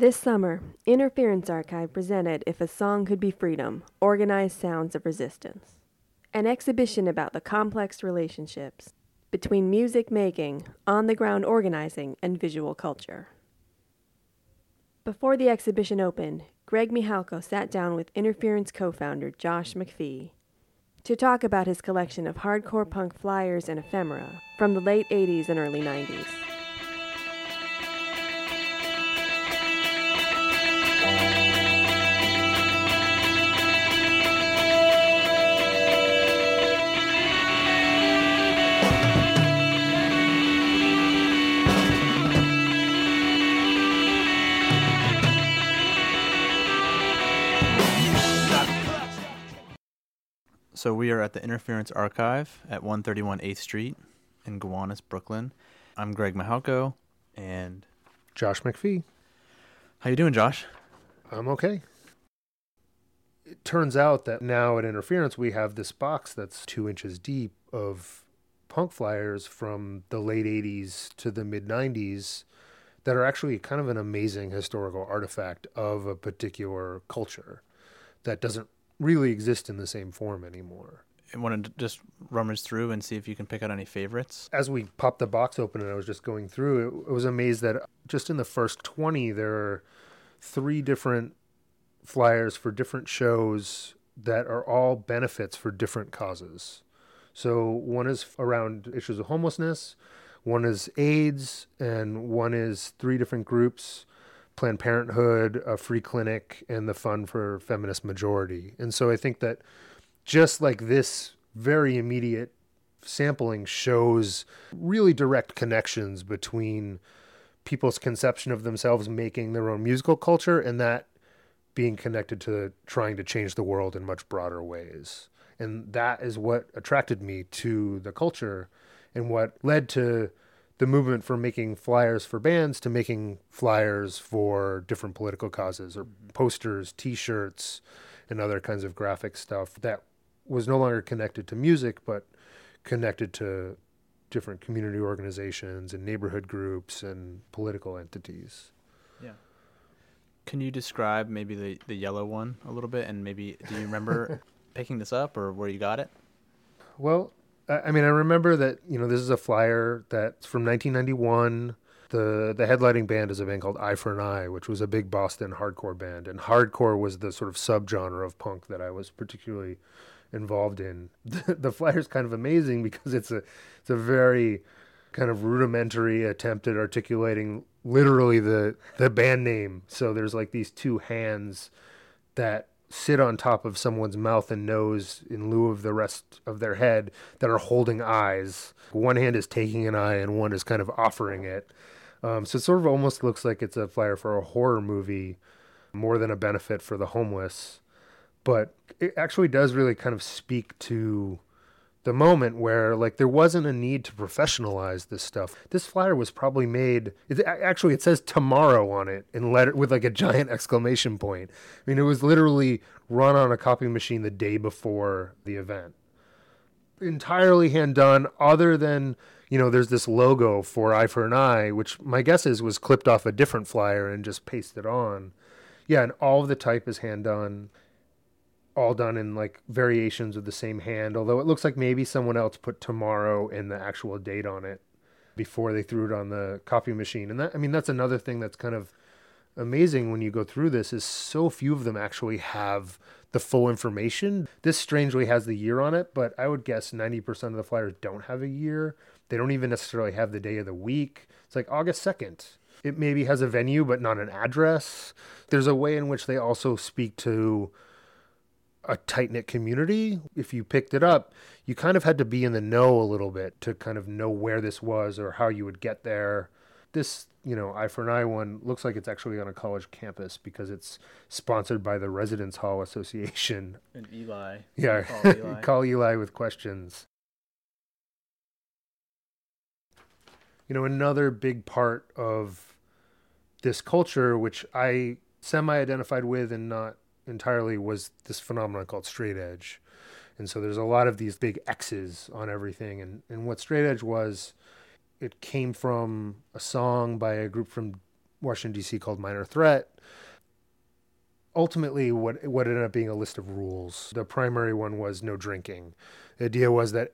This summer, Interference Archive presented If a Song Could Be Freedom Organized Sounds of Resistance, an exhibition about the complex relationships between music making, on the ground organizing, and visual culture. Before the exhibition opened, Greg Mihalko sat down with Interference co founder Josh MacPhee to talk about his collection of hardcore punk flyers and ephemera from the late 80s and early 90s. So we are at the Interference Archive at 131 8th Street in Gowanus, Brooklyn. I'm Greg Mihalko, and Josh MacPhee. how you doing, Josh? I'm okay. It turns out that now at Interference we have this box that's two inches deep of punk flyers from the late 80s to the mid 90s that are actually kind of an amazing historical artifact of a particular culture that doesn't really exist in the same form anymore. I wanted to just rummage through and see if you can pick out any favorites. As we popped the box open and I was just going through it, I was amazed that just in the first 20, there are three different flyers for different shows that are all benefits for different causes. So one is around issues of homelessness, one is AIDS, and one is three different groups Planned Parenthood, a free clinic, and the Fund for Feminist Majority. And so I think that just like this very immediate sampling shows really direct connections between people's conception of themselves making their own musical culture and that being connected to trying to change the world in much broader ways. And that is what attracted me to the culture and what led to the movement from making flyers for bands to making flyers for different political causes or mm-hmm. posters, t-shirts, and other kinds of graphic stuff that was no longer connected to music but connected to different community organizations and neighborhood groups and political entities. Yeah. Can you describe maybe the, the yellow one a little bit? And maybe do you remember picking this up or where you got it? Well, I mean, I remember that you know this is a flyer that's from 1991. The the headlining band is a band called Eye for an Eye, which was a big Boston hardcore band, and hardcore was the sort of subgenre of punk that I was particularly involved in. The, the flyer's kind of amazing because it's a it's a very kind of rudimentary attempt at articulating literally the the band name. So there's like these two hands that sit on top of someone's mouth and nose in lieu of the rest of their head that are holding eyes. One hand is taking an eye and one is kind of offering it. Um, so it sort of almost looks like it's a flyer for a horror movie more than a benefit for the homeless. But it actually does really kind of speak to the moment where like there wasn't a need to professionalize this stuff. This flyer was probably made. It, actually, it says tomorrow on it in letter with like a giant exclamation point. I mean, it was literally run on a copy machine the day before the event. Entirely hand done. Other than you know, there's this logo for Eye for an Eye, which my guess is was clipped off a different flyer and just pasted on. Yeah, and all of the type is hand done all done in like variations of the same hand, although it looks like maybe someone else put tomorrow and the actual date on it before they threw it on the copy machine. And that I mean that's another thing that's kind of amazing when you go through this is so few of them actually have the full information. This strangely has the year on it, but I would guess 90% of the flyers don't have a year. They don't even necessarily have the day of the week. It's like August 2nd. It maybe has a venue but not an address. There's a way in which they also speak to a tight knit community. If you picked it up, you kind of had to be in the know a little bit to kind of know where this was or how you would get there. This, you know, Eye for an Eye one looks like it's actually on a college campus because it's sponsored by the Residence Hall Association. And Eli. Yeah, Call Eli. call Eli with questions. You know, another big part of this culture, which I semi identified with and not entirely, was this phenomenon called straight edge. And so there's a lot of these big X's on everything. And, and what straight edge was, it came from a song by a group from Washington D.C. called Minor Threat. Ultimately, what what ended up being a list of rules. The primary one was no drinking. The idea was that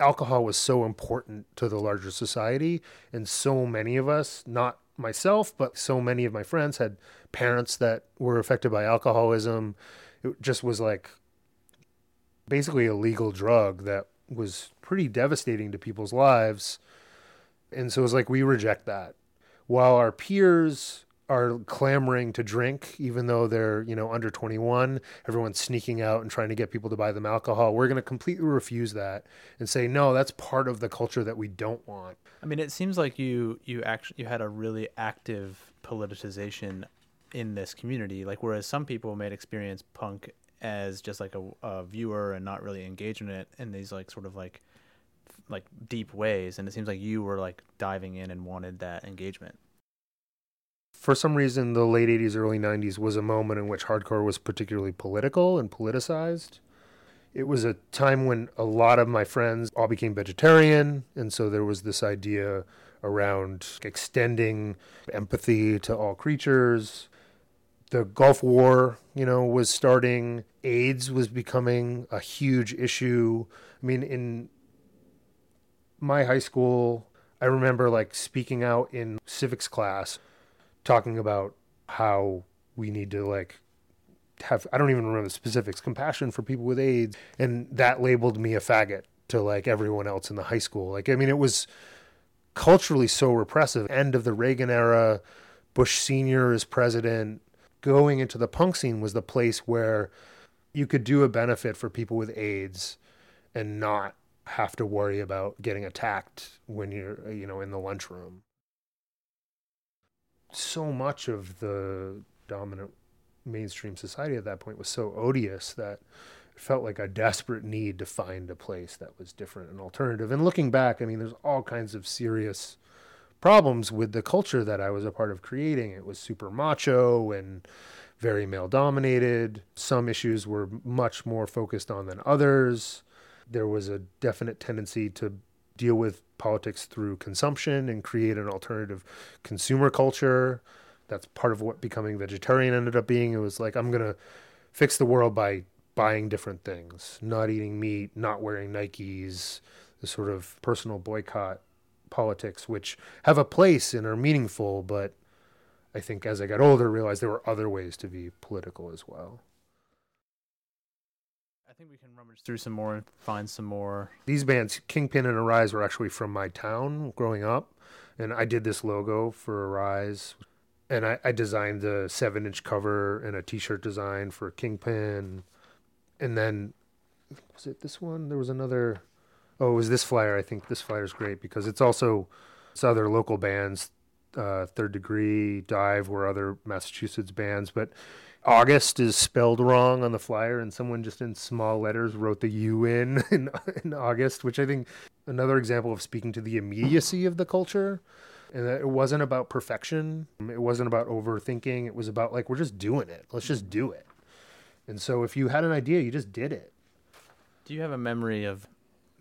alcohol was so important to the larger society, and so many of us, not myself, but so many of my friends had parents that were affected by alcoholism. It just was like basically a legal drug that was pretty devastating to people's lives. And so it was like, we reject that. While our peers are clamoring to drink, even though they're, you know, under 21, everyone's sneaking out and trying to get people to buy them alcohol. We're going to completely refuse that and say, no, that's part of the culture that we don't want. I mean, it seems like you you actually you had a really active politicization in this community. Like, whereas some people might experience punk as just like a, a viewer and not really engage in it in these like sort of like like deep ways, and it seems like you were like diving in and wanted that engagement. For some reason, the late 80s, early 90s was a moment in which hardcore was particularly political and politicized. It was a time when a lot of my friends all became vegetarian, and so there was this idea around extending empathy to all creatures. The Gulf War, you know, was starting. AIDS was becoming a huge issue. I mean, in my high school, I remember like speaking out in civics class, talking about how we need to like have I don't even remember the specifics, compassion for people with AIDS, and that labeled me a faggot to like everyone else in the high school. Like I mean, it was culturally so repressive. End of the Reagan era, Bush Senior is president. Going into the punk scene was the place where you could do a benefit for people with AIDS and not have to worry about getting attacked when you're you know in the lunchroom so much of the dominant mainstream society at that point was so odious that it felt like a desperate need to find a place that was different and alternative. And looking back i mean there's all kinds of serious problems with the culture that i was a part of creating. It was super macho and very male dominated some issues were much more focused on than others. There was a definite tendency to deal with politics through consumption and create an alternative consumer culture. That's part of what becoming vegetarian ended up being. It was like, I'm going to fix the world by buying different things, not eating meat, not wearing Nikes, the sort of personal boycott politics, which have a place and are meaningful. But I think as I got older, I realized there were other ways to be political as well. I think we can rummage through some more and find some more. These bands, Kingpin and Arise, were actually from my town growing up, and I did this logo for Arise, and I, I designed the seven-inch cover and a T-shirt design for Kingpin, and then was it this one? There was another. Oh, it was this flyer. I think this flyer is great because it's also other local bands. Uh, Third Degree, Dive were other Massachusetts bands, but August is spelled wrong on the flyer, and someone just in small letters wrote the U in, in in August, which I think another example of speaking to the immediacy of the culture, and that it wasn't about perfection, it wasn't about overthinking, it was about like we're just doing it. Let's just do it. And so, if you had an idea, you just did it. Do you have a memory of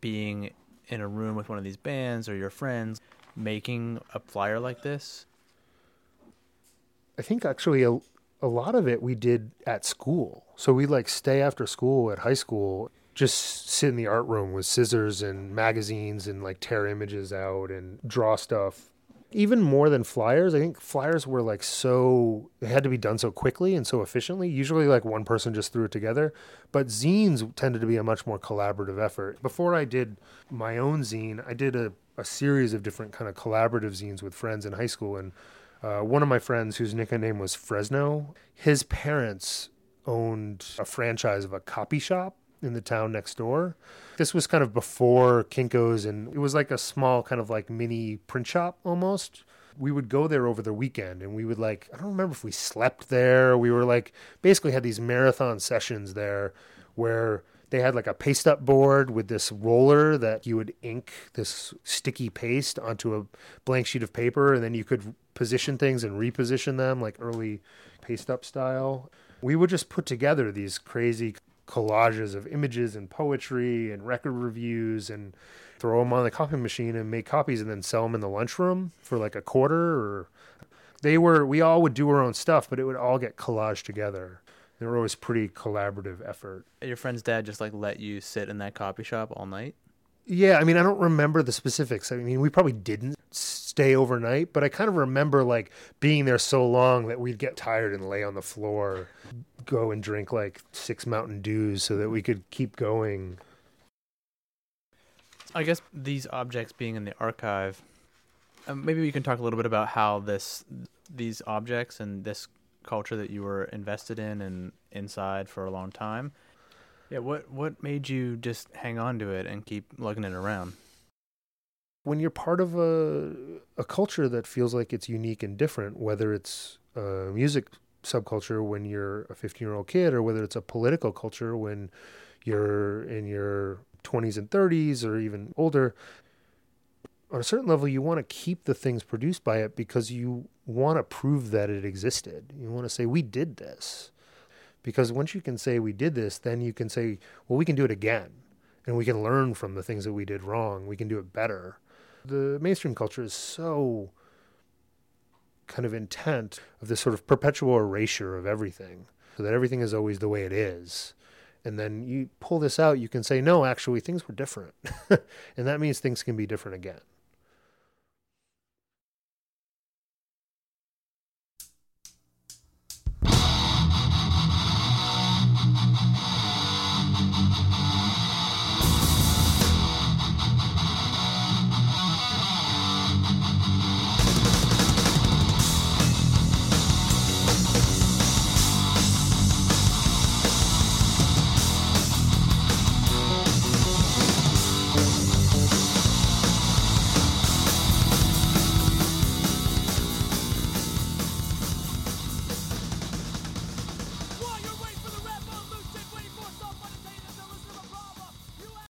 being in a room with one of these bands or your friends making a flyer like this? I think actually a, a lot of it we did at school. So we like stay after school at high school, just sit in the art room with scissors and magazines and like tear images out and draw stuff. Even more than flyers, I think flyers were like so they had to be done so quickly and so efficiently. Usually like one person just threw it together, but zines tended to be a much more collaborative effort. Before I did my own zine, I did a a series of different kind of collaborative zines with friends in high school and uh, one of my friends, whose nickname was Fresno, his parents owned a franchise of a copy shop in the town next door. This was kind of before Kinko's, and it was like a small kind of like mini print shop almost. We would go there over the weekend and we would like, I don't remember if we slept there. We were like, basically had these marathon sessions there where they had like a paste up board with this roller that you would ink this sticky paste onto a blank sheet of paper and then you could position things and reposition them like early paste up style. We would just put together these crazy collages of images and poetry and record reviews and throw them on the copy machine and make copies and then sell them in the lunchroom for like a quarter or they were we all would do our own stuff, but it would all get collaged together. They were always pretty collaborative effort. Your friend's dad just like let you sit in that copy shop all night. Yeah, I mean, I don't remember the specifics. I mean, we probably didn't stay overnight, but I kind of remember like being there so long that we'd get tired and lay on the floor, go and drink like six Mountain Dews so that we could keep going. I guess these objects being in the archive, um, maybe we can talk a little bit about how this, these objects and this culture that you were invested in and inside for a long time. Yeah, what what made you just hang on to it and keep lugging it around? When you're part of a a culture that feels like it's unique and different, whether it's a music subculture when you're a 15 year old kid, or whether it's a political culture when you're in your 20s and 30s, or even older, on a certain level, you want to keep the things produced by it because you want to prove that it existed. You want to say, we did this. Because once you can say, we did this, then you can say, well, we can do it again. And we can learn from the things that we did wrong. We can do it better. The mainstream culture is so kind of intent of this sort of perpetual erasure of everything so that everything is always the way it is. And then you pull this out, you can say, no, actually, things were different. and that means things can be different again.